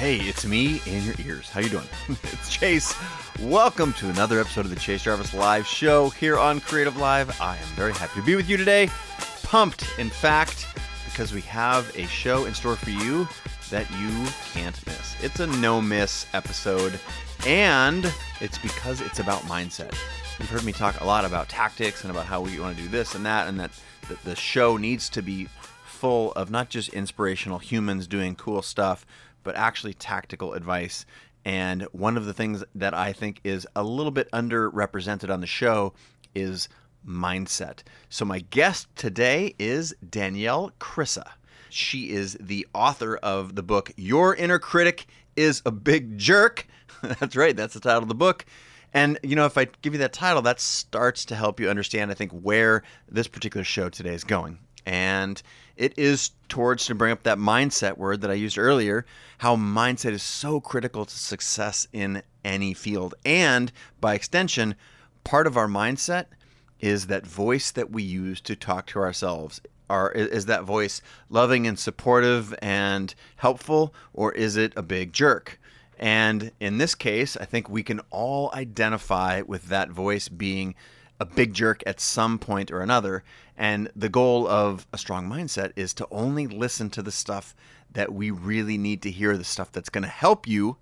Hey, it's me in your ears. How you doing? it's Chase. Welcome to another episode of the Chase Jarvis Live Show here on Creative Live. I am very happy to be with you today. Pumped, in fact, because we have a show in store for you that you can't miss. It's a no miss episode, and it's because it's about mindset. You've heard me talk a lot about tactics and about how we want to do this and that, and that the show needs to be full of not just inspirational humans doing cool stuff, but actually tactical advice. And one of the things that I think is a little bit underrepresented on the show is mindset. So, my guest today is Danielle Krysa. She is the author of the book Your Inner Critic is a Big Jerk. that's right, that's the title of the book. And, you know, if I give you that title, that starts to help you understand, I think, where this particular show today is going. And it is towards to bring up that mindset word that I used earlier, how mindset is so critical to success in any field. And by extension, part of our mindset is that voice that we use to talk to ourselves. Are, is that voice loving and supportive and helpful, or is it a big jerk? And in this case, I think we can all identify with that voice being a big jerk at some point or another. And the goal of a strong mindset is to only listen to the stuff that we really need to hear, the stuff that's going to help you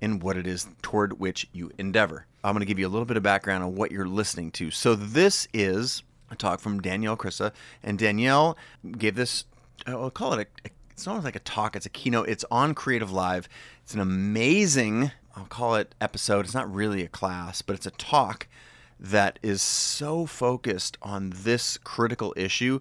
in what it is toward which you endeavor. I'm going to give you a little bit of background on what you're listening to. So, this is a talk from Danielle Krysa, and Danielle gave this, I'll call it a, it's almost like a talk, it's a keynote. It's on Creative Live. It's an amazing, I'll call it episode. It's not really a class, but it's a talk that is so focused on this critical issue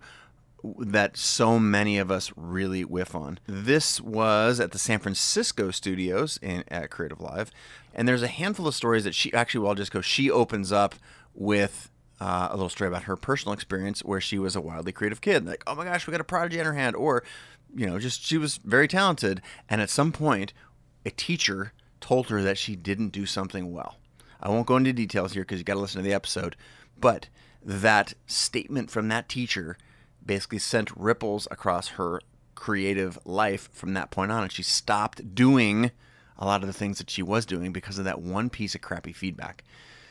that so many of us really whiff on. This was at the San Francisco studios in, at Creative Live, and there's a handful of stories that she actually, well, I'll just go. She opens up with uh, a little story about her personal experience where she was a wildly creative kid. Like, oh my gosh, we got a prodigy in her hand, or you know, just she was very talented, and at some point, a teacher told her that she didn't do something well. I won't go into details here because you got to listen to the episode, but that statement from that teacher basically sent ripples across her creative life from that point on, and she stopped doing a lot of the things that she was doing because of that one piece of crappy feedback.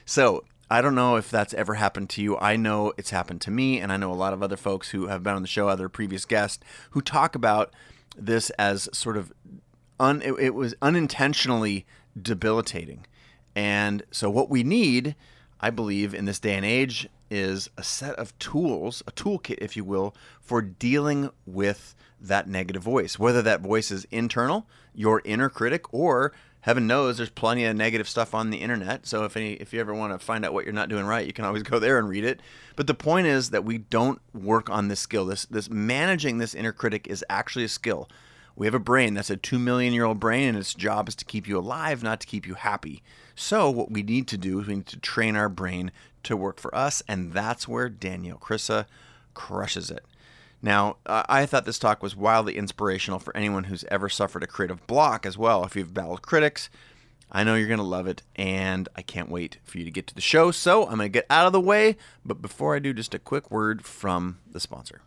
So I don't know if that's ever happened to you. I know it's happened to me, and I know a lot of other folks who have been on the show, other previous guests, who talk about this as sort of un, it, it was unintentionally debilitating. And so, what we need, I believe, in this day and age is a set of tools, a toolkit, if you will, for dealing with that negative voice. Whether that voice is internal, your inner critic, or heaven knows there's plenty of negative stuff on the internet. So if any if you ever want to find out what you're not doing right, you can always go there and read it. But the point is that we don't work on this skill. This this managing this inner critic is actually a skill. We have a brain that's a 2 million year old brain and its job is to keep you alive, not to keep you happy. So what we need to do is we need to train our brain to work for us and that's where Danielle Krysa crushes it. Now, I thought this talk was wildly inspirational for anyone who's ever suffered a creative block as well. If you've battled critics, I know you're going to love it, and I can't wait for you to get to the show. So I'm going to get out of the way, but before I do, just a quick word from the sponsor.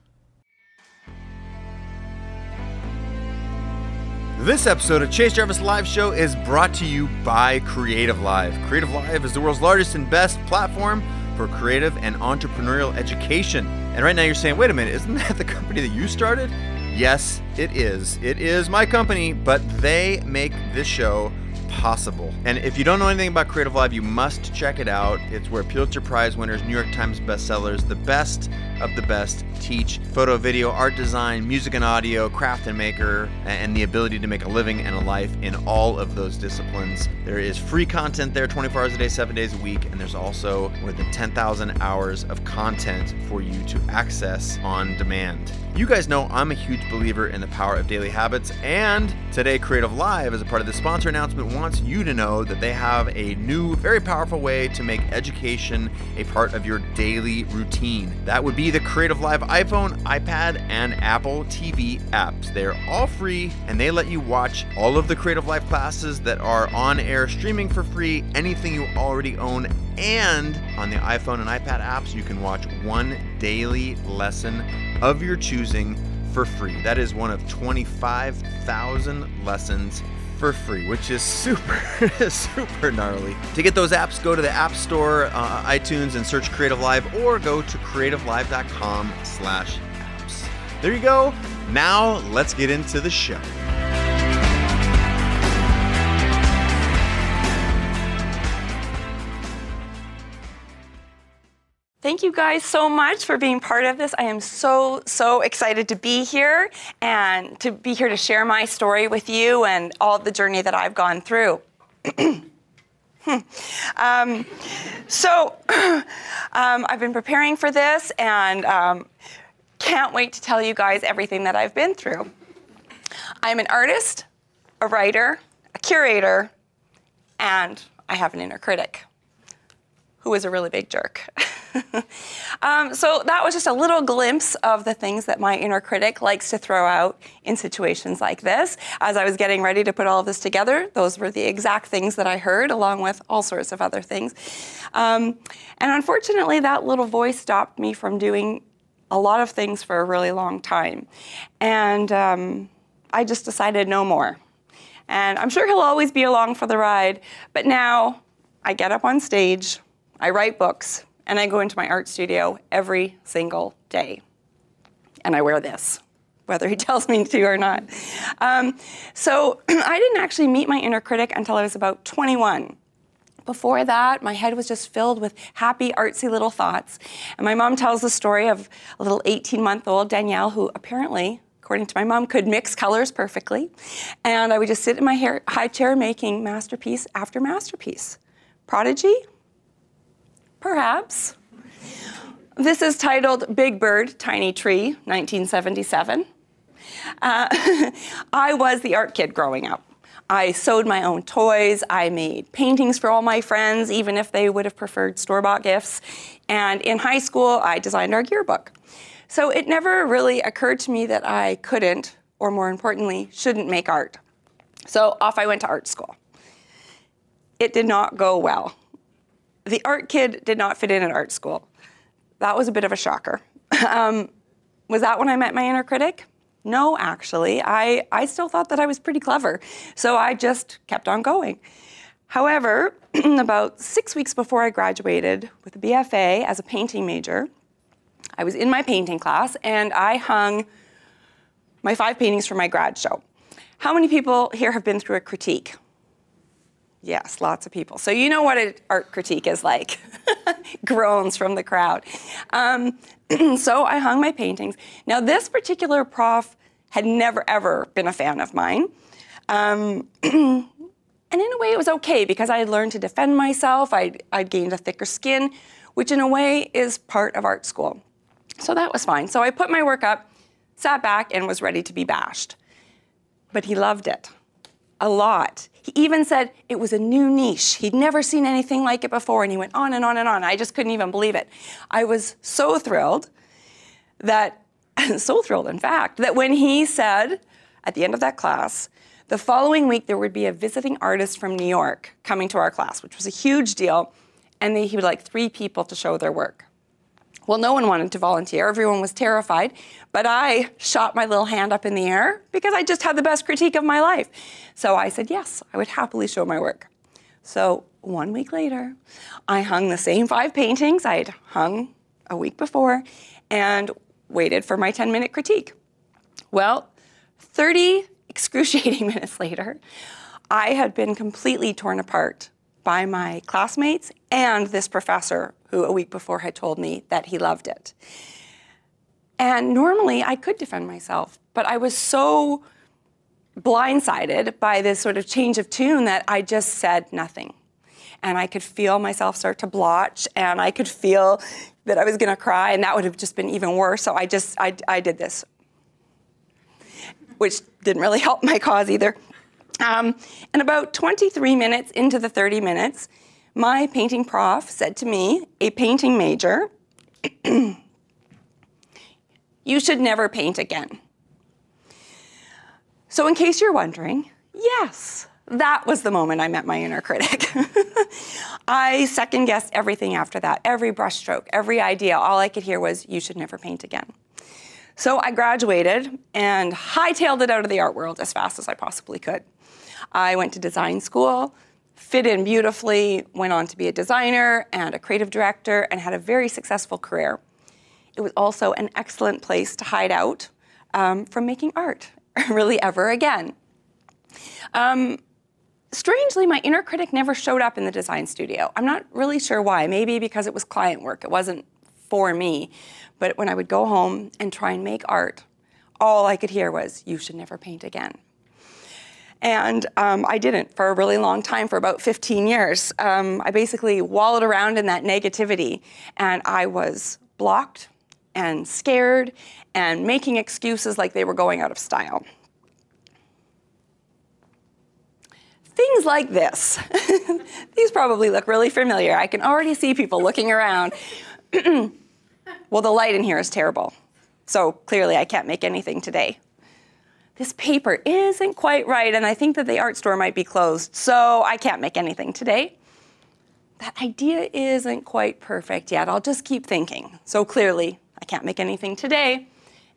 This episode of Chase Jarvis Live Show is brought to you by Creative Live. Creative Live is the world's largest and best platform for creative and entrepreneurial education. And right now you're saying, wait a minute, isn't that the company that you started? Yes, it is. It is my company, but they make this show possible. And if you don't know anything about Creative Live, you must check it out. It's where Pulitzer Prize winners, New York Times bestsellers, the best of the best teach photo, video, art design, music and audio, craft and maker, and the ability to make a living and a life in all of those disciplines. There is free content there 24 hours a day, 7 days a week, and there's also more than 10,000 hours of content for you to access on demand. You guys know I'm a huge believer in the power of daily habits, and today Creative Live, as a part of the sponsor announcement, wants you to know that they have a new, very powerful way to make education a part of your daily routine. That would be the Creative Live iPhone, iPad, and Apple TV apps. They're all free and they let you watch all of the Creative Live classes that are on air streaming for free, anything you already own. And on the iPhone and iPad apps, you can watch one daily lesson of your choosing for free. That is one of 25,000 lessons for free, which is super, super gnarly. To get those apps, go to the App Store, uh, iTunes, and search Creative Live, or go to creativelive.com/apps. There you go. Now let's get into the show. Thank you guys so much for being part of this. I am so, so excited to be here and to be here to share my story with you and all the journey that I've gone through. um, so, um, I've been preparing for this and um, can't wait to tell you guys everything that I've been through. I'm an artist, a writer, a curator, and I have an inner critic is a really big jerk. um, so that was just a little glimpse of the things that my inner critic likes to throw out in situations like this. As I was getting ready to put all of this together, those were the exact things that I heard, along with all sorts of other things. Um, and unfortunately, that little voice stopped me from doing a lot of things for a really long time. And um, I just decided no more. And I'm sure he'll always be along for the ride, but now I get up on stage, I write books, and I go into my art studio every single day. And I wear this, whether he tells me to or not. Um, so I didn't actually meet my inner critic until I was about 21. Before that, my head was just filled with happy, artsy little thoughts. And my mom tells the story of a little 18 month old Danielle who apparently, according to my mom, could mix colors perfectly. And I would just sit in my hair, high chair making masterpiece after masterpiece. Prodigy? Perhaps. This is titled Big Bird, Tiny Tree, 1977. Uh, I was the art kid growing up. I sewed my own toys. I made paintings for all my friends, even if they would have preferred store bought gifts. And in high school, I designed our yearbook. So it never really occurred to me that I couldn't, or more importantly, shouldn't make art. So off I went to art school. It did not go well the art kid did not fit in at art school. That was a bit of a shocker. Um, was that when I met my inner critic? No, actually. I, I still thought that I was pretty clever. So I just kept on going. However, about six weeks before I graduated with a BFA as a painting major, I was in my painting class and I hung my five paintings for my grad show. How many people here have been through a critique? Yes, lots of people. So you know what an art critique is like. Groans from the crowd. Um, so I hung my paintings. Now, this particular prof had never, ever been a fan of mine. Um, and in a way, it was okay because I had learned to defend myself. I'd, I'd gained a thicker skin, which in a way is part of art school. So that was fine. So I put my work up, sat back, and was ready to be bashed. But he loved it a lot. He even said it was a new niche. He'd never seen anything like it before, and he went on and on and on. I just couldn't even believe it. I was so thrilled that, so thrilled, in fact, that when he said at the end of that class, the following week there would be a visiting artist from New York coming to our class, which was a huge deal, and he would like three people to show their work. Well, no one wanted to volunteer. Everyone was terrified. But I shot my little hand up in the air because I just had the best critique of my life. So I said, yes, I would happily show my work. So one week later, I hung the same five paintings I'd hung a week before and waited for my 10 minute critique. Well, 30 excruciating minutes later, I had been completely torn apart by my classmates and this professor who a week before had told me that he loved it. And normally I could defend myself, but I was so blindsided by this sort of change of tune that I just said nothing. And I could feel myself start to blotch, and I could feel that I was to cry, and that would have just been even worse. So I just, I, I did this, which didn't really help my cause either. Um, and about 23 minutes into the 30 minutes, my painting prof said to me, a painting major, you should never paint again. So, in case you're wondering, yes, that was the moment I met my inner critic. I second guessed everything after that every brushstroke, every idea. All I could hear was, you should never paint again. So I graduated and hightailed it out of the art world as fast as I possibly could. I went to design school, fit in beautifully, went on to be a designer and a creative director, and had a very successful career. It was also an excellent place to hide out um, from making art, really ever again. Um, strangely, my inner critic never showed up in the design studio. I'm not really sure why. Maybe because it was client work, it wasn't for me. But when I would go home and try and make art, all I could hear was, You should never paint again. And um, I didn't for a really long time, for about 15 years. Um, I basically wallowed around in that negativity, and I was blocked and scared and making excuses like they were going out of style. Things like this. These probably look really familiar. I can already see people looking around. well, the light in here is terrible. So clearly, I can't make anything today. This paper isn't quite right, and I think that the art store might be closed, so I can't make anything today. That idea isn't quite perfect yet. I'll just keep thinking. So clearly, I can't make anything today.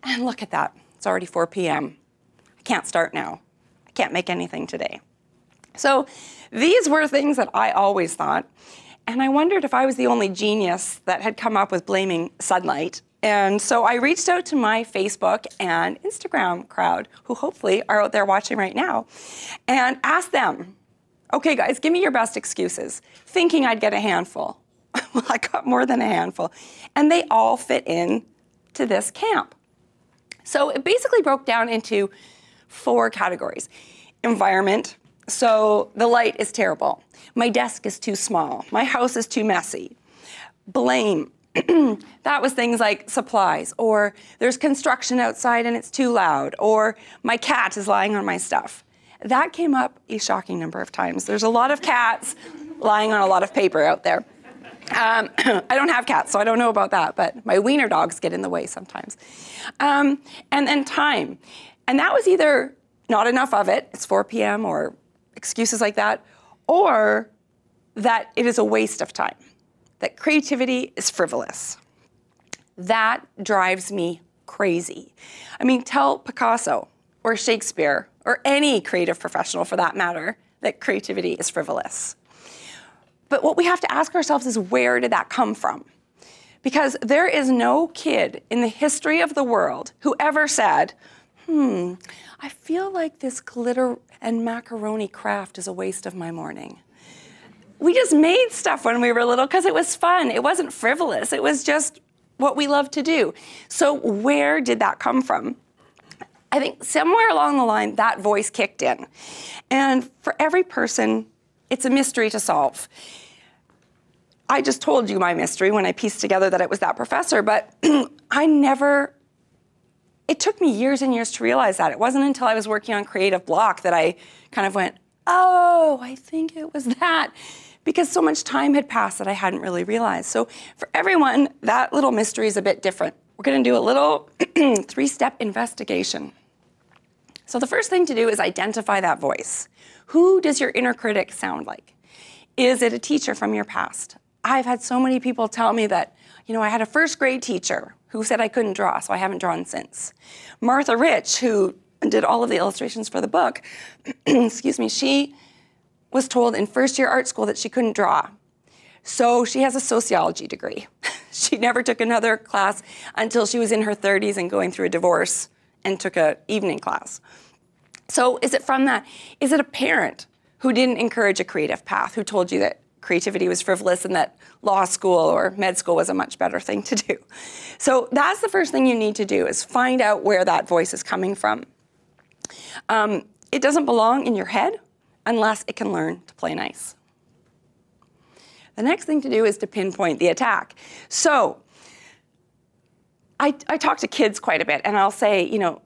And look at that, it's already 4 p.m. I can't start now. I can't make anything today. So these were things that I always thought. And I wondered if I was the only genius that had come up with blaming sunlight. And so I reached out to my Facebook and Instagram crowd, who hopefully are out there watching right now, and asked them, okay, guys, give me your best excuses, thinking I'd get a handful. well, I got more than a handful. And they all fit in to this camp. So it basically broke down into four categories environment, so the light is terrible. My desk is too small. My house is too messy. Blame. that was things like supplies, or there's construction outside and it's too loud, or my cat is lying on my stuff. That came up a shocking number of times. There's a lot of cats lying on a lot of paper out there. Um, I don't have cats, so I don't know about that, but my wiener dogs get in the way sometimes. Um, and then time. And that was either not enough of it, it's 4 p.m., or excuses like that, or that it is a waste of time, that creativity is frivolous. That drives me crazy. I mean, tell Picasso or Shakespeare or any creative professional for that matter that creativity is frivolous. But what we have to ask ourselves is where did that come from? Because there is no kid in the history of the world who ever said, hmm, I feel like this glitter and macaroni craft is a waste of my morning. We just made stuff when we were little because it was fun. It wasn't frivolous, it was just what we loved to do. So, where did that come from? I think somewhere along the line, that voice kicked in. And for every person, it's a mystery to solve. I just told you my mystery when I pieced together that it was that professor, but I never it took me years and years to realize that. It wasn't until I was working on Creative Block that I kind of went, oh, I think it was that. Because so much time had passed that I hadn't really realized. So for everyone, that little mystery is a bit different. We're going to do a little three step investigation. So the first thing to do is identify that voice. Who does your inner critic sound like? Is it a teacher from your past? I've had so many people tell me that, you know, I had a first grade teacher who said I couldn't draw, so I haven't drawn since. Martha Rich, who did all of the illustrations for the book, excuse me, she was told in first year art school that she couldn't draw. So she has a sociology degree. she never took another class until she was in her 30s and going through a divorce and took an evening class. So is it from that? Is it a parent who didn't encourage a creative path, who told you that creativity was frivolous and that law school or med school was a much better thing to do. So that's the first thing you need to do is find out where that voice is coming from. Um, it doesn't belong in your head unless it can learn to play nice. The next thing to do is to pinpoint the attack. So I, I talk to kids quite a bit, and I'll say, you know,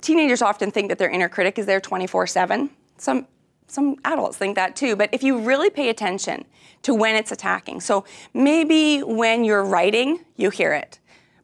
teenagers often think that their inner critic is there 24 7. Some some adults think that too, but if you really pay attention to when it's attacking, so maybe when you're writing, you hear it.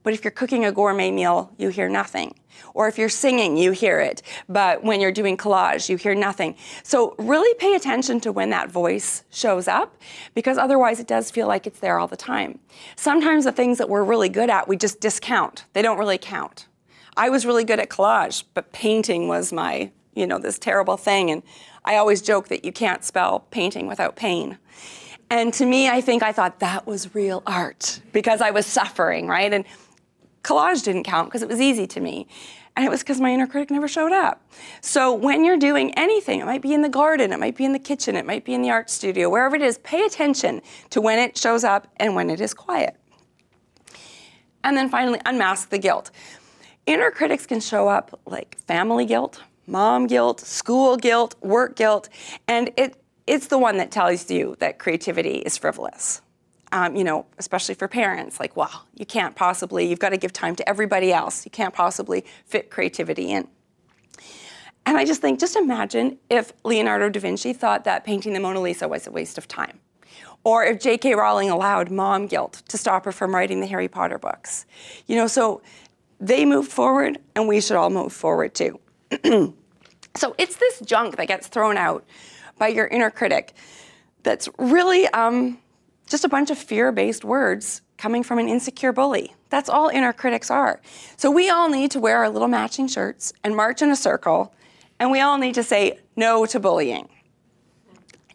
But if you're cooking a gourmet meal, you hear nothing. Or if you're singing, you hear it. But when you're doing collage, you hear nothing. So really pay attention to when that voice shows up because otherwise it does feel like it's there all the time. Sometimes the things that we're really good at, we just discount. They don't really count. I was really good at collage, but painting was my you know, this terrible thing. And I always joke that you can't spell painting without pain. And to me, I think I thought that was real art because I was suffering, right? And collage didn't count because it was easy to me. And it was because my inner critic never showed up. So when you're doing anything, it might be in the garden, it might be in the kitchen, it might be in the art studio, wherever it is, pay attention to when it shows up and when it is quiet. And then finally, unmask the guilt. Inner critics can show up like family guilt, mom guilt, school guilt, work guilt, and it, it's the one that tells you that creativity is frivolous um, you know, especially for parents, like, well, you can't possibly, you've got to give time to everybody else. You can't possibly fit creativity in. And I just think, just imagine if Leonardo da Vinci thought that painting the Mona Lisa was a waste of time. Or if J.K. Rowling allowed mom guilt to stop her from writing the Harry Potter books. You know, so they moved forward, and we should all move forward too. so it's this junk that gets thrown out by your inner critic that's really um, just a bunch of fear based words coming from an insecure bully. That's all inner critics are. So we all need to wear our little matching shirts and march in a circle, and we all need to say no to bullying.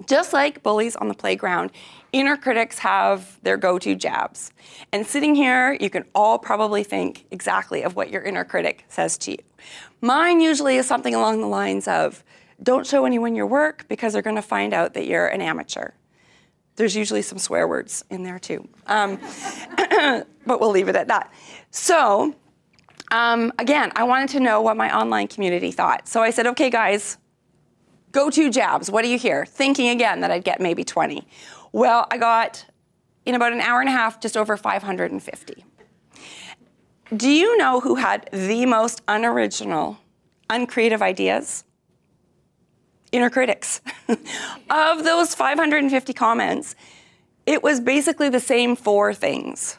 Just like bullies on the playground, inner critics have their go to jabs. And sitting here, you can all probably think exactly of what your inner critic says to you. Mine usually is something along the lines of don't show anyone your work because they're going to find out that you're an amateur. There's usually some swear words in there too. Um, but we'll leave it at that. So, um, again, I wanted to know what my online community thought. So I said, okay, guys, go to jabs. What do you hear? Thinking again that I'd get maybe 20. Well, I got, in about an hour and a half, just over 550. Do you know who had the most unoriginal, uncreative ideas? Inner critics. of those 550 comments, it was basically the same four things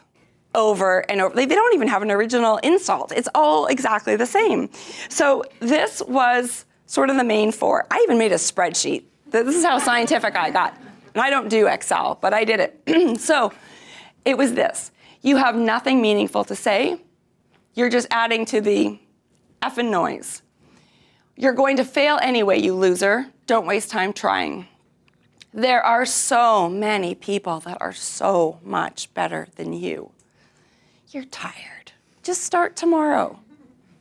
over and over. They don't even have an original insult. It's all exactly the same. So this was sort of the main four. I even made a spreadsheet. This is how scientific I got. And I don't do Excel, but I did it. so it was this. You have nothing meaningful to say. You're just adding to the effing noise. You're going to fail anyway, you loser. Don't waste time trying. There are so many people that are so much better than you. You're tired. Just start tomorrow.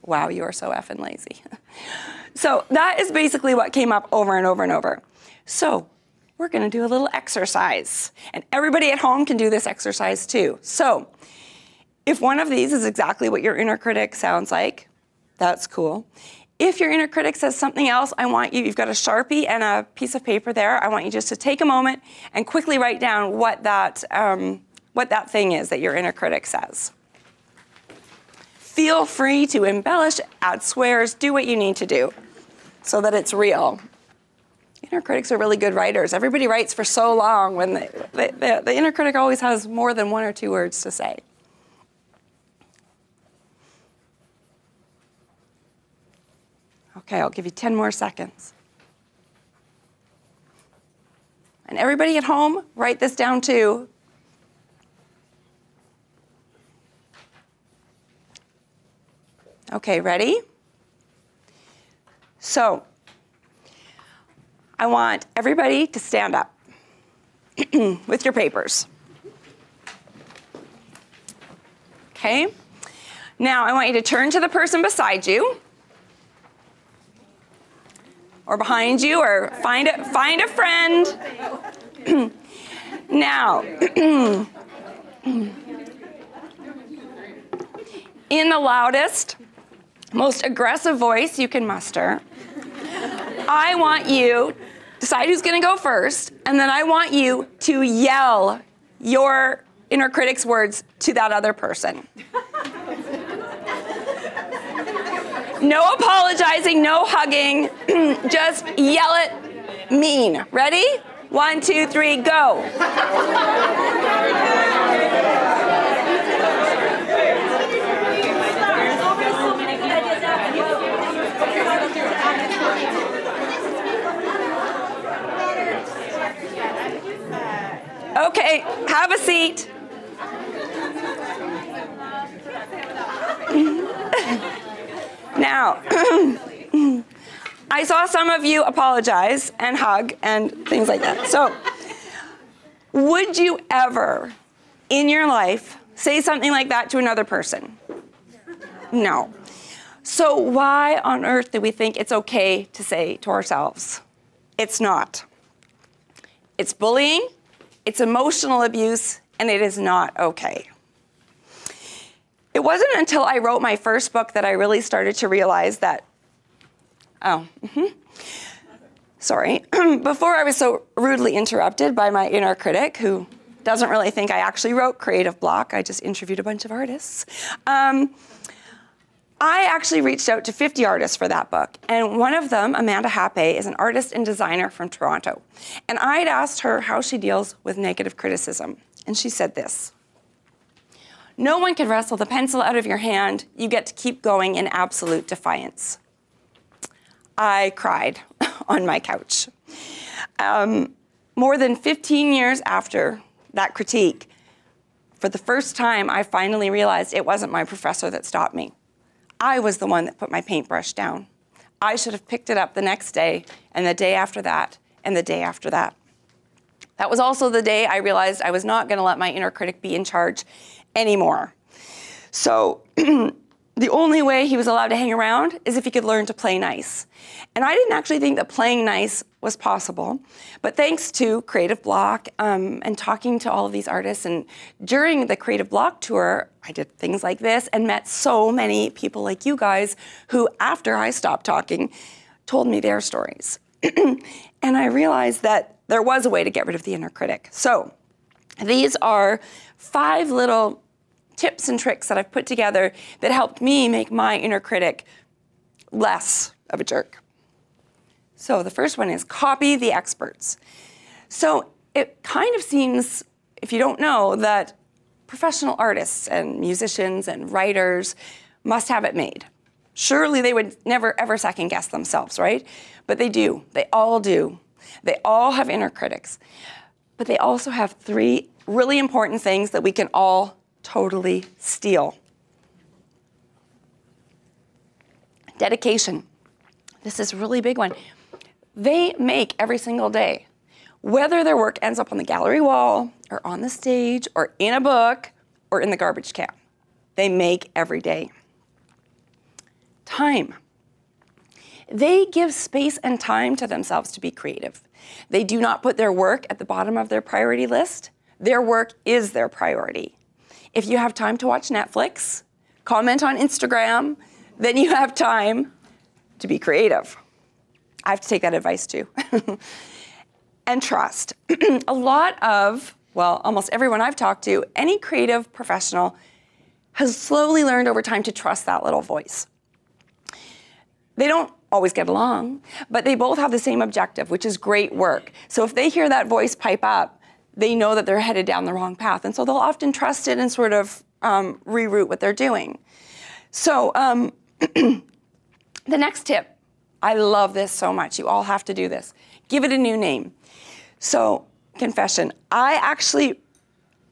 Wow, you are so effing lazy. so that is basically what came up over and over and over. So we're going to do a little exercise. And everybody at home can do this exercise too. So if one of these is exactly what your inner critic sounds like, that's cool. If your inner critic says something else, I want you, you've got a Sharpie and a piece of paper there. I want you just to take a moment and quickly write down what that, um, what that thing is that your inner critic says. Feel free to embellish, add swears, do what you need to do so that it's real. Inner critics are really good writers. Everybody writes for so long when they, they, they, the inner critic always has more than one or two words to say. Okay, I'll give you 10 more seconds. And everybody at home, write this down too. Okay, ready? So, I want everybody to stand up with your papers. Okay? Now, I want you to turn to the person beside you or behind you or find a, find a friend. now, in the loudest, most aggressive voice you can muster, I want you decide who's going to go first, and then I want you to yell your inner critic's words to that other person. No apologizing, no hugging. Just yell it mean. Ready? One, two, three, go. Okay, have a seat. Now, I saw some of you apologize and hug and things like that. So, would you ever in your life say something like that to another person? No. So, why on earth do we think it's okay to say to ourselves? It's not. It's bullying, it's emotional abuse, and it is not okay. It wasn't until I wrote my first book that I really started to realize that. Oh, mm-hmm. sorry. Before I was so rudely interrupted by my inner critic, who doesn't really think I actually wrote Creative Block, I just interviewed a bunch of artists. Um, I actually reached out to 50 artists for that book, and one of them, Amanda Happe, is an artist and designer from Toronto. And I'd asked her how she deals with negative criticism, and she said this No one can wrestle the pencil out of your hand. You get to keep going in absolute defiance. I cried on my couch. Um, more than 15 years after that critique, for the first time, I finally realized it wasn't my professor that stopped me. I was the one that put my paintbrush down. I should have picked it up the next day, and the day after that, and the day after that. That was also the day I realized I was not going to let my inner critic be in charge anymore. So, the only way he was allowed to hang around is if he could learn to play nice. And I didn't actually think that playing nice was possible, but thanks to Creative Block um, and talking to all of these artists, and during the Creative Block tour, I did things like this and met so many people like you guys who, after I stopped talking, told me their stories. and I realized that there was a way to get rid of the inner critic. So these are five little tips and tricks that I've put together that helped me make my inner critic less of a jerk. So the first one is copy the experts. So it kind of seems, if you don't know, that professional artists and musicians and writers must have it made. Surely they would never ever second guess themselves, right? But they do. They all do. They all have inner critics. But they also have three really important things that we can all totally steal. Dedication. This is a really big one. They make every single day. Whether their work ends up on the gallery wall, or on the stage, or in a book, or in the garbage can, they make every day. Time. They give space and time to themselves to be creative. They do not put their work at the bottom of their priority list. Their work is their priority. If you have time to watch Netflix, comment on Instagram, then you have time to be creative. I have to take that advice too. and trust. a lot of, well, almost everyone I've talked to, any creative professional has slowly learned over time to trust that little voice. They don't always get along, but they both have the same objective, which is great work. So if they hear that voice pipe up, they know that they're headed down the wrong path. And so they'll often trust it and sort of um, reroute what they're doing. So um, the next tip, I love this so much. You all have to do this. Give it a new name. So, confession, I actually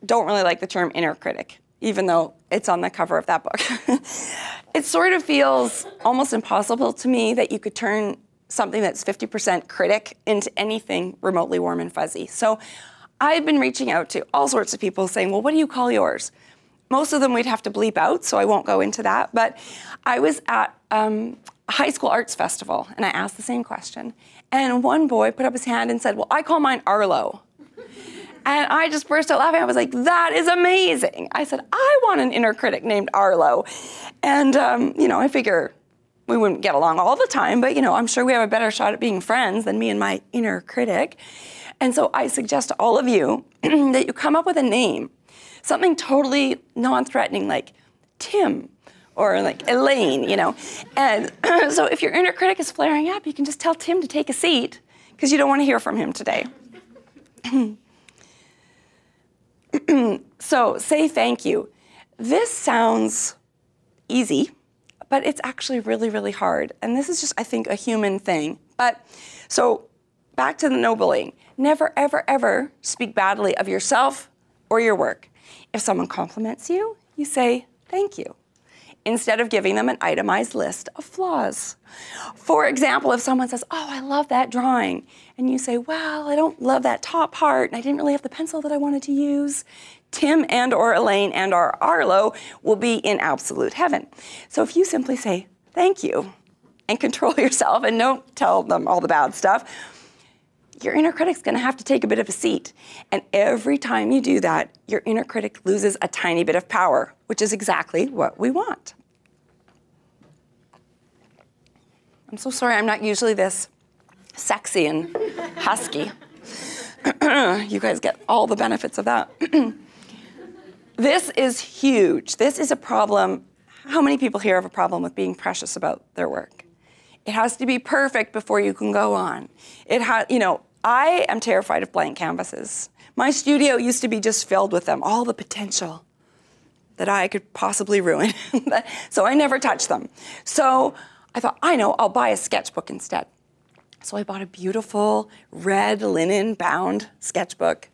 don't really like the term inner critic, even though it's on the cover of that book. it sort of feels almost impossible to me that you could turn something that's 50% critic into anything remotely warm and fuzzy. So I've been reaching out to all sorts of people saying, well, what do you call yours? Most of them we'd have to bleep out, so I won't go into that. But I was at um, a high school arts festival and I asked the same question. And one boy put up his hand and said, well, I call mine Arlo. And I just burst out laughing. I was like, that is amazing. I said, I want an inner critic named Arlo. And, um, you know, I figure we wouldn't get along all the time, but, you know, I'm sure we have a better shot at being friends than me and my inner critic. And so I suggest to all of you that you come up with a name, something totally non threatening like Tim or like Elaine, you know. And so if your inner critic is flaring up, you can just tell Tim to take a seat because you don't want to hear from him today. so say thank you. This sounds easy, but it's actually really, really hard. And this is just, I think, a human thing. But so back to the no. Never, ever, ever speak badly of yourself or your work. If someone compliments you, you say thank you. instead of giving them an itemized list of flaws. For example, if someone says, Oh, I love that drawing, and you say, Well, I don't love that top part, and I didn't really have the pencil that I wanted to use, Tim and or Elaine and or Arlo will be in absolute heaven. So if you simply say, Thank you, and control yourself and don't tell them all the bad stuff, your inner critic's going to have to take a bit of a seat. And every time you do that, your inner critic loses a tiny bit of power, which is exactly what we want. I'm so sorry, I'm not usually this sexy and husky. you guys get all the benefits of that. this is huge. This is a problem. How many people here have a problem with being precious about their work? It has to be perfect before you can go on. It has, you know, I am terrified of blank canvases. My studio used to be just filled with them, all the potential that I could possibly ruin. so I never touched them. So I thought, I know, I'll buy a sketchbook instead. So I bought a beautiful red linen bound sketchbook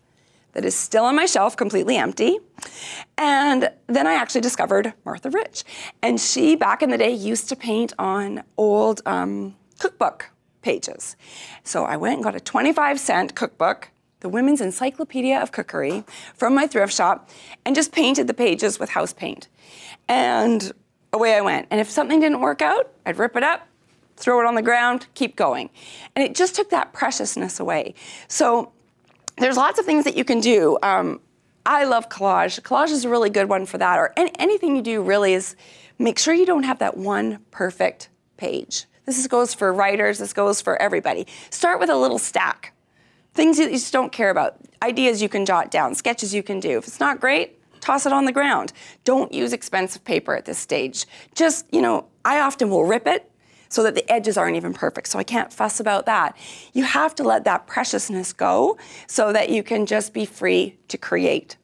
that is still on my shelf, completely empty. And then I actually discovered Martha Rich. And she, back in the day, used to paint on old um, cookbook pages. So I went and got a 25 cent cookbook, the Women's Encyclopedia of Cookery, from my thrift shop, and just painted the pages with house paint. And away I went. And if something didn't work out, I'd rip it up, throw it on the ground, keep going. And it just took that preciousness away. So there's lots of things that you can do. Um, I love collage. Collage is a really good one for that. Or any, anything you do really is make sure you don't have that one perfect page. This goes for writers, this goes for everybody. Start with a little stack. Things that you just don't care about, ideas you can jot down, sketches you can do. If it's not great, toss it on the ground. Don't use expensive paper at this stage. Just, you know, I often will rip it so that the edges aren't even perfect. So I can't fuss about that. You have to let that preciousness go so that you can just be free to create.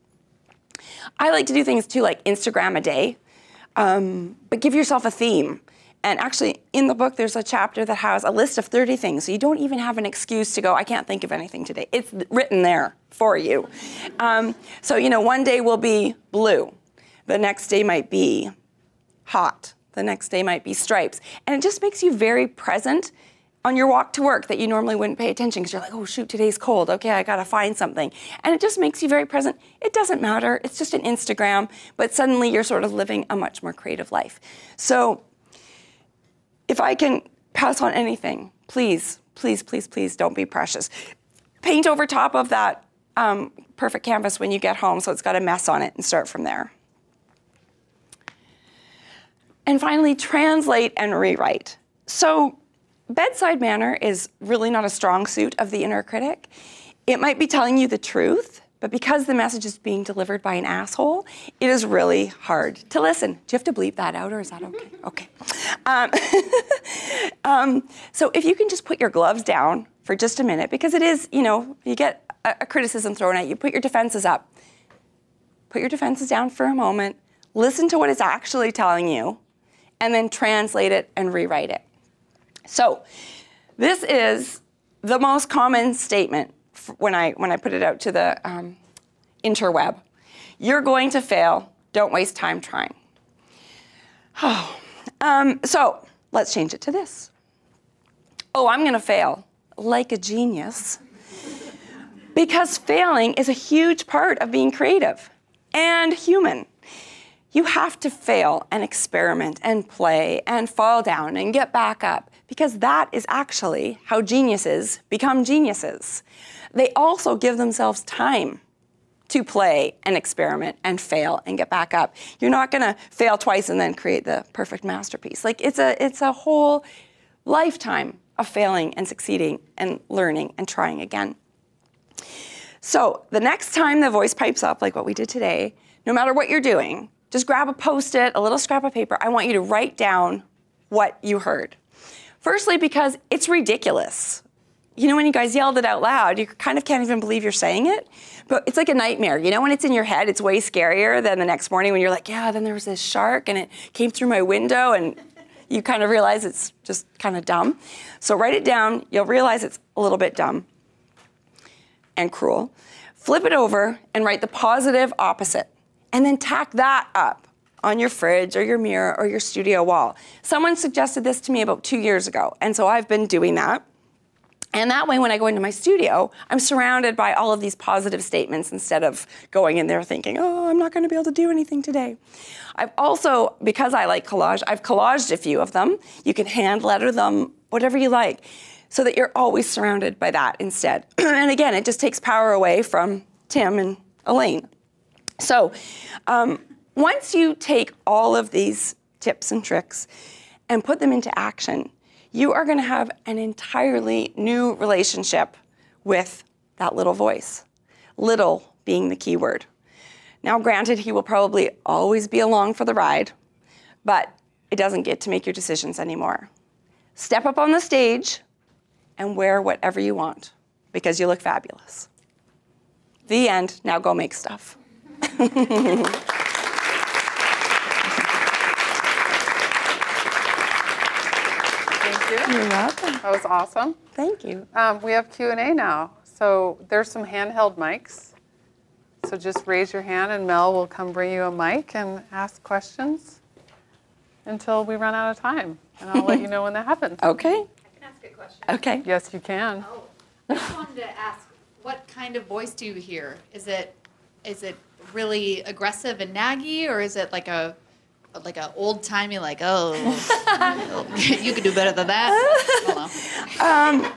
I like to do things too, like Instagram a day, um, but give yourself a theme. And actually, in the book, there's a chapter that has a list of 30 things. So you don't even have an excuse to go, I can't think of anything today. It's written there for you. Um, so, you know, one day will be blue, the next day might be hot, the next day might be stripes. And it just makes you very present on your walk to work that you normally wouldn't pay attention because you're like, oh, shoot, today's cold. Okay, I got to find something. And it just makes you very present. It doesn't matter. It's just an Instagram, but suddenly you're sort of living a much more creative life. So, if I can pass on anything, please, please, please, please don't be precious. Paint over top of that um, perfect canvas when you get home so it's got a mess on it and start from there. And finally, translate and rewrite. So, bedside manner is really not a strong suit of the inner critic. It might be telling you the truth, but because the message is being delivered by an asshole, it is really hard to listen. Do you have to bleep that out, or is that okay? Okay. Um, um, so if you can just put your gloves down for just a minute, because it is, you know, you get a, a criticism thrown at you, put your defenses up. Put your defenses down for a moment, listen to what it's actually telling you, and then translate it and rewrite it. So, this is the most common statement when I when I put it out to the um, interweb. You're going to fail. Don't waste time trying. Oh, um, so let's change it to this. Oh, I'm going to fail like a genius. because failing is a huge part of being creative and human. You have to fail and experiment and play and fall down and get back up because that is actually how geniuses become geniuses they also give themselves time to play and experiment and fail and get back up. You're not going to fail twice and then create the perfect masterpiece. Like it's a it's a whole lifetime of failing and succeeding and learning and trying again. So, the next time the voice pipes up like what we did today, no matter what you're doing, just grab a post-it, a little scrap of paper. I want you to write down what you heard. Firstly because it's ridiculous you know, when you guys yelled it out loud, you kind of can't even believe you're saying it. But it's like a nightmare. You know, when it's in your head, it's way scarier than the next morning when you're like, yeah, then there was this shark and it came through my window and you kind of realize it's just kind of dumb. So write it down. You'll realize it's a little bit dumb and cruel. Flip it over and write the positive opposite. And then tack that up on your fridge or your mirror or your studio wall. Someone suggested this to me about two years ago, and so I've been doing that. And that way, when I go into my studio, I'm surrounded by all of these positive statements instead of going in there thinking, oh, I'm not going to be able to do anything today. I've also, because I like collage, I've collaged a few of them. You can hand letter them, whatever you like, so that you're always surrounded by that instead. and again, it just takes power away from Tim and Elaine. So, um, once you take all of these tips and tricks and put them into action, you are going to have an entirely new relationship with that little voice. Little being the key word. Now, granted, he will probably always be along for the ride, but it doesn't get to make your decisions anymore. Step up on the stage and wear whatever you want because you look fabulous. The end. Now go make stuff. You're welcome. That was awesome. Thank you. Um, we have Q&A now. So there's some handheld mics. So just raise your hand and Mel will come bring you a mic and ask questions until we run out of time. And I'll let you know when that happens. Okay. I can ask a question. Okay. Yes, you can. Oh, I just wanted to ask, what kind of voice do you hear? Is it, is it really aggressive and naggy, or is it like a, like a old timey, like oh, you could do better than that? I.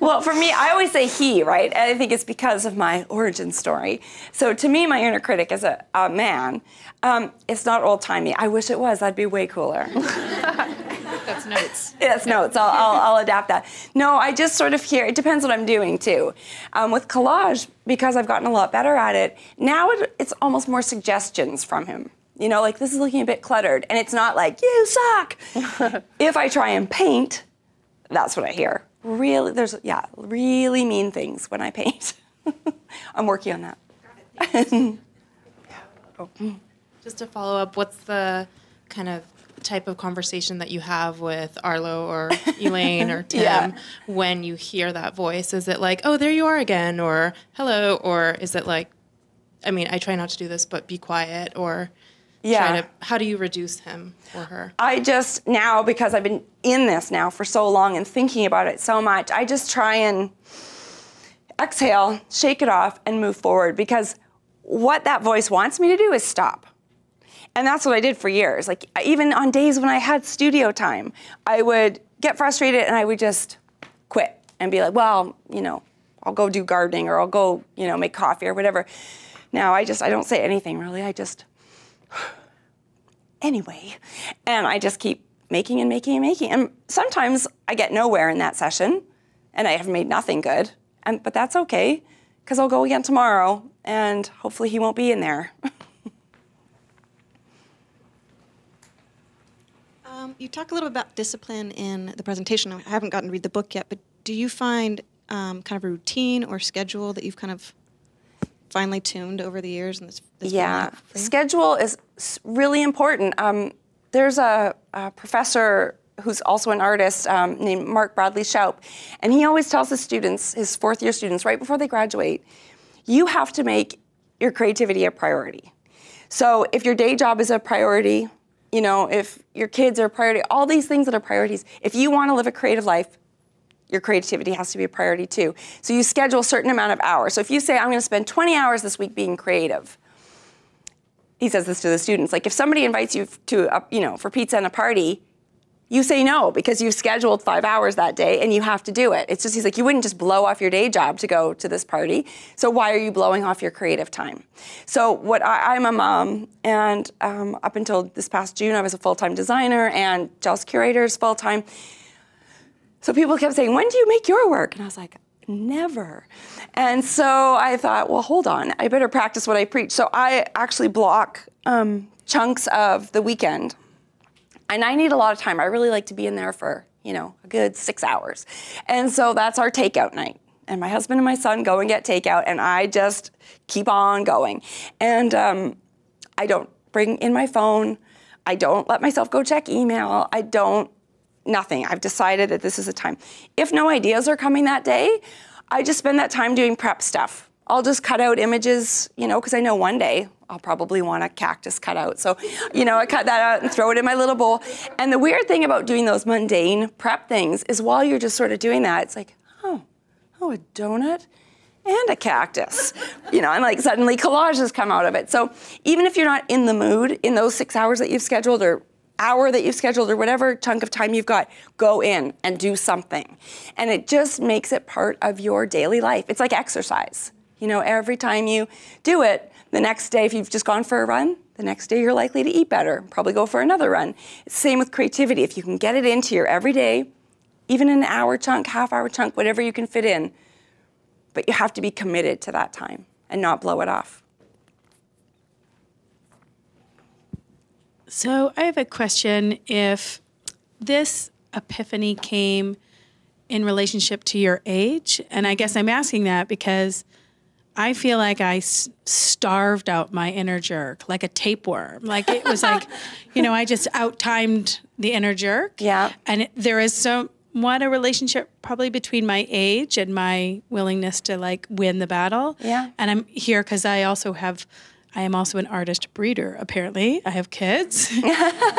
Well, for me, I always say he, right? And I think it's because of my origin story. So to me, my inner critic is a, a man. Um, it's not old timey. I wish it was. I'd be way cooler. That's notes. Yes, notes. I'll, I'll, I'll adapt that. No, I just sort of hear. It depends what I'm doing too. Um, with collage, because I've gotten a lot better at it, now it, it's almost more suggestions from him. You know, like this is looking a bit cluttered, and it's not like you suck. if I try and paint, that's what I hear. Really, there's yeah, really mean things when I paint. I'm working on that. Oh. Just to follow up, what's the kind of type of conversation that you have with Arlo or Elaine or Tim Yeah. when you hear that voice? Is it like, oh, there you are again, or hello, or is it like, I mean, I try not to do this, but be quiet, or Yeah. to, how do you reduce him or her? I just now because I've been in this now for so long and thinking about it so much, I just try and exhale, shake it off, and move forward because what that voice wants me to do is stop. And that's what I did for years. Like even on days when I had studio time, I would get frustrated and I would just quit and be like, well, you know, I'll go do gardening or I'll go, you know, make coffee or whatever. Now I just I don't say anything really. I just anyway. And I just keep making and making and making. And sometimes I get nowhere in that session and I have made nothing good. And but that's okay because I'll go again tomorrow and hopefully he won't be in there. Um, you talk a little about discipline in the presentation. I haven't gotten to read the book yet, but do you find um, kind of a routine or schedule that you've kind of finely tuned over the years? And this, this Yeah, schedule is really important. Um, there's a, a professor who's also an artist um, named Mark Bradley Shoup, and he always tells his students, his fourth year students, right before they graduate, you have to make your creativity a priority. So if your day job is a priority, you know, if your kids are a priority, all these things that are priorities, if you want to live a creative life, your creativity has to be a priority too. So you schedule a certain amount of hours. So if you say, I'm going to spend 20 hours this week being creative, he says this to the students, like if somebody invites you to, a, you know, for pizza and a party, you say no because you've scheduled five hours that day and you have to do it. It's just, he's like, you wouldn't just blow off your day job to go to this party. So why are you blowing off your creative time? So what I, I'm a mom, and um, up until this past June, I was a full-time designer and Jealous Curator's full-time. So people kept saying, when do you make your work? And I was like, never. And so I thought, well, hold on, I better practice what I preach. So I actually block um, chunks of the weekend. And I need a lot of time. I really like to be in there for, you know, a good six hours. And so that's our takeout night. And my husband and my son go and get takeout, and I just keep on going. And um, I don't bring in my phone. I don't let myself go check email. I don't, nothing. I've decided that this is a time. If no ideas are coming that day, I just spend that time doing prep stuff. I'll just cut out images, you know, because I know one day I'll probably want a cactus cut out. So, you know, I cut that out and throw it in my little bowl. And the weird thing about doing those mundane prep things is while you're just sort of doing that, it's like, oh, oh, a donut and a cactus. You know, and like suddenly collages come out of it. So even if you're not in the mood in those six hours that you've scheduled or hour that you've scheduled or whatever chunk of time you've got, go in and do something. And it just makes it part of your daily life. It's like exercise. You know, every time you do it, the next day, if you've just gone for a run, the next day you're likely to eat better, probably go for another run. Same with creativity. If you can get it into your everyday, even an hour chunk, half hour chunk, whatever you can fit in, but you have to be committed to that time and not blow it off. So I have a question. If this epiphany came in relationship to your age, and I guess I'm asking that because I feel like I s- starved out my inner jerk like a tapeworm. Like it was like, you know, I just out timed the inner jerk. Yeah. And it, there is somewhat a relationship probably between my age and my willingness to like win the battle. Yeah. And I'm here because I also have, I am also an artist breeder, apparently. I have kids.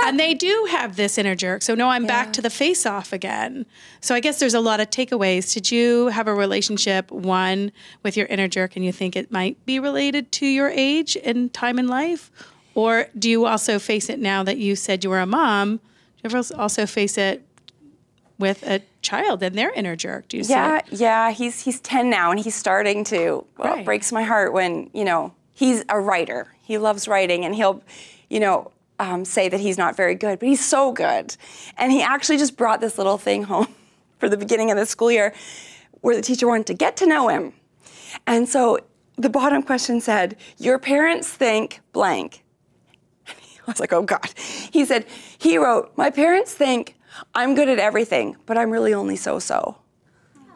and they do have this inner jerk. So, no, I'm back to the face off again. So, I guess there's a lot of takeaways. Did you have a relationship, one, with your inner jerk, and you think it might be related to your age and time in life? Or do you also face it now that you said you were a mom? Do you ever also face it with a child and their inner jerk? Do you see Yeah, it? yeah. He's he's ten now, and he's starting to. Well, Right. It breaks my heart when you know he's a writer. He loves writing, and he'll, you know, um, say that he's not very good, but he's so good. And he actually just brought this little thing home for the beginning of the school year, where the teacher wanted to get to know him, and so the bottom question said, "Your parents think blank." And I was like, oh God. He said, he wrote, My parents think I'm good at everything, but I'm really only so so.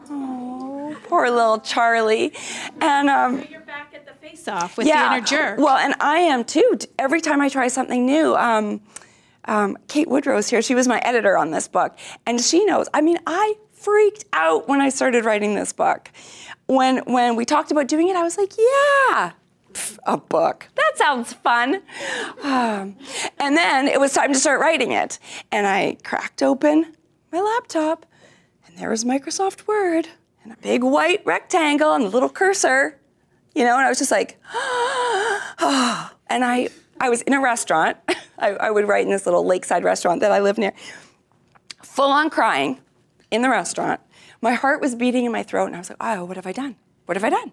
Oh, poor little Charlie. And um, You're back at the face off with the inner jerk. well, and I am too. Every time I try something new, um, um, Kate Woodrow's here. She was my editor on this book, and she knows. I mean, I freaked out when I started writing this book. When when we talked about doing it, I was like, yeah. pff, A book. That sounds fun. Um, and then it was time to start writing it. And I cracked open my laptop, and there was Microsoft Word and a big white rectangle and a little cursor you know, and I was just like, and I, I was in a restaurant. I, I would write in this little lakeside restaurant that I live near, full on crying in the restaurant. My heart was beating in my throat, and I was like, oh, what have I done? What have I done?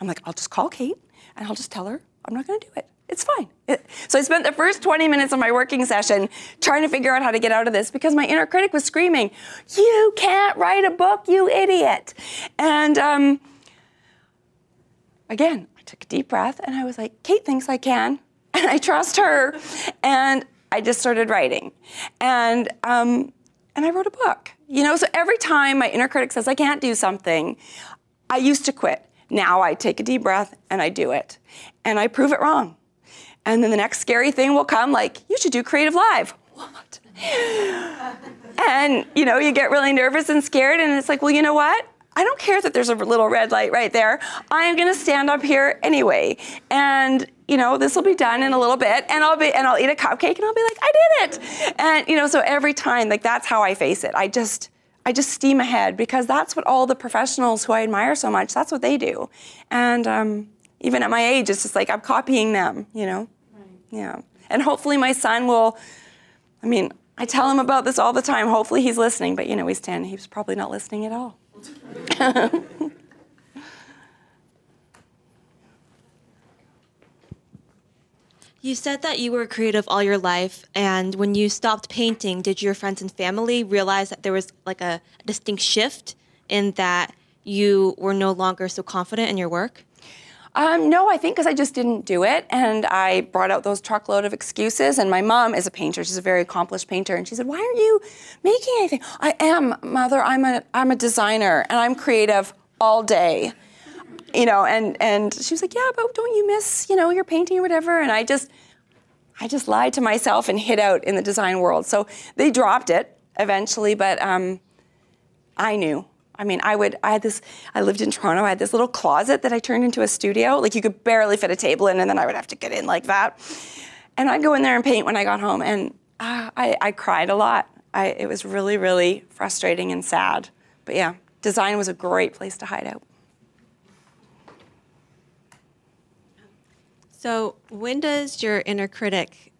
I'm like, I'll just call Kate and I'll just tell her I'm not going to do it. It's fine. It- so I spent the first 20 minutes of my working session trying to figure out how to get out of this because my inner critic was screaming, You can't write a book, you idiot. And, um, again, I took a deep breath and I was like, Kate thinks I can, and I trust her. And I just started writing. And, um, and I wrote a book. You know, so every time my inner critic says I can't do something, I used to quit. Now I take a deep breath and I do it. And I prove it wrong. And then the next scary thing will come like, you should do CreativeLive. What? and you know you get really nervous and scared and it's like well you know what i don't care that there's a little red light right there. I am going to stand up here anyway. And you know this will be done in a little bit and i'll be and i'll eat a cupcake and i'll be like i did it! And you know so every time like that's how i face it. I just i just steam ahead because that's what all the professionals who i admire so much that's what they do. And um, even at my age it's just like i'm copying them you know? Yeah. And hopefully my son will I mean, I tell him about this all the time. Hopefully he's listening, but you know, he's 10. He's probably not listening at all. You said that you were creative all your life, and when you stopped painting, did your friends and family realize that there was like a distinct shift in that you were no longer so confident in your work? Um, no, I think because I just didn't do it, and I brought out those truckload of excuses. And my mom is a painter; she's a very accomplished painter, and she said, "Why aren't you making anything?" I am, mother. I'm a I'm a designer, and I'm creative all day. You know, and and she was like, "Yeah, but don't you miss you know your painting or whatever?" And I just I just lied to myself and hid out in the design world. So they dropped it eventually, but um, I knew. I mean, I would, I had this, I lived in Toronto, I had this little closet that I turned into a studio. Like you could barely fit a table in, and then I would have to get in like that. And I'd go in there and paint when I got home, and uh, I, I cried a lot. I, it was really, really frustrating and sad. But yeah, design was a great place to hide out. So, when does your inner critic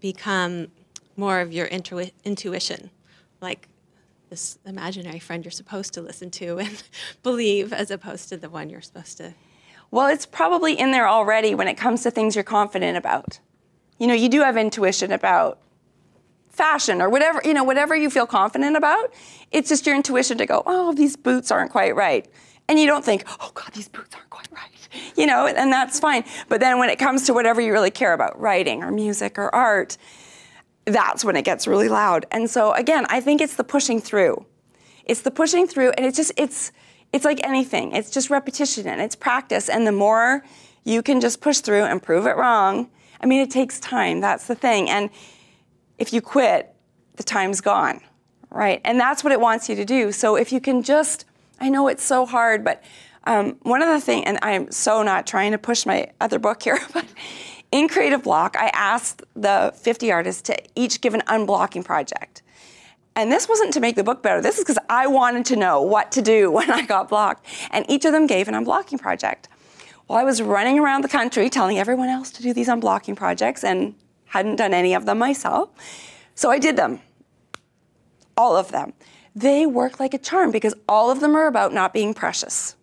become more of your intui- intuition? Like this imaginary friend you're supposed to listen to and believe, as opposed to the one you're supposed to. Well, it's probably in there already when it comes to things you're confident about. You know, you do have intuition about fashion or whatever, you know, whatever you feel confident about. It's just your intuition to go, oh, these boots aren't quite right. And you don't think, oh God, these boots aren't quite right. You know, and that's fine. But then when it comes to whatever you really care about, writing or music or art, that's when it gets really loud. And so again, I think it's the pushing through. It's the pushing through and it's just it's it's like anything. It's just repetition and it's practice and the more you can just push through and prove it wrong. I mean, it takes time. That's the thing. And if you quit, the time's gone, right? And that's what it wants you to do. So if you can just, I know it's so hard, but um, one of the things, and I'm so not trying to push my other book here, but in Creative Block, I asked the 50 artists to each give an unblocking project. And this wasn't to make the book better. This is because I wanted to know what to do when I got blocked. And each of them gave an unblocking project. Well, I was running around the country telling everyone else to do these unblocking projects and hadn't done any of them myself. So I did them. All of them. They work like a charm because all of them are about not being precious.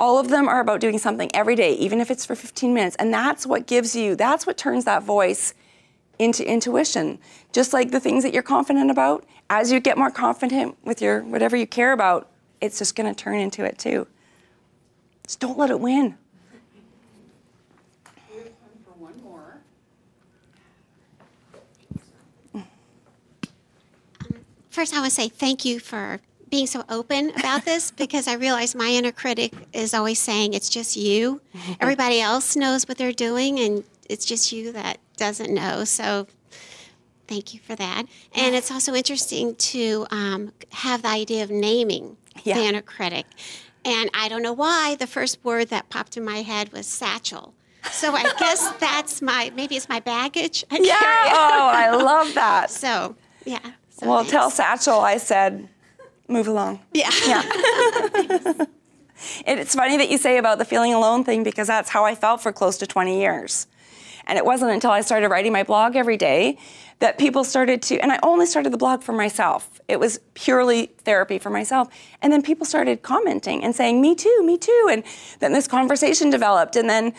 All of them are about doing something every day, even if it's for 15 minutes. And that's what gives you, that's what turns that voice into intuition. Just like the things that you're confident about, as you get more confident with your whatever you care about, it's just going to turn into it too. Just don't let it win. First, I want to say thank you for being so open about this because I realize my inner critic is always saying it's just you. Everybody else knows what they're doing, and it's just you that doesn't know. So, thank you for that. And it's also interesting to um, have the idea of naming Yeah. the inner critic. And I don't know why the first word that popped in my head was satchel. So I guess that's my maybe it's my baggage. I Yeah. Oh, I love that. So yeah. So Well, tell. Satchel I said, move along. Yeah. And it's funny that you say about the feeling alone thing because that's how I felt for close to 20 years. And it wasn't until I started writing my blog every day that people started to, and I only started the blog for myself. It was purely therapy for myself. And then people started commenting and saying, me too, me too. And then this conversation developed. And then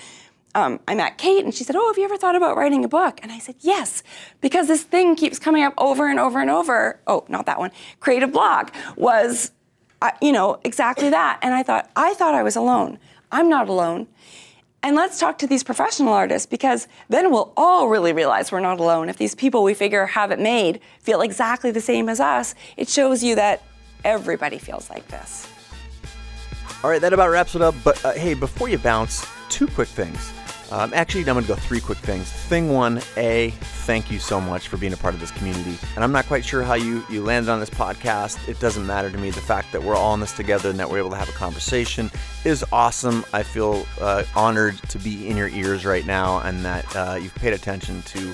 um, I met Kate and she said, Oh, have you ever thought about writing a book? And I said, Yes, because this thing keeps coming up over and over and over. Oh, not that one. Creative Block was, uh, you know, exactly that. And I thought, I thought I was alone. I'm not alone. And let's talk to these professional artists because then we'll all really realize we're not alone. If these people we figure have it made feel exactly the same as us, it shows you that everybody feels like this. All right, that about wraps it up. But uh, hey, before you bounce, two quick things. Um, actually, I'm going to go three quick things. Thing one, A, thank you so much for being a part of this community. And I'm not quite sure how you, you landed on this podcast. It doesn't matter to me. The fact that we're all in this together and that we're able to have a conversation is awesome. I feel uh, honored to be in your ears right now and that uh, you've paid attention to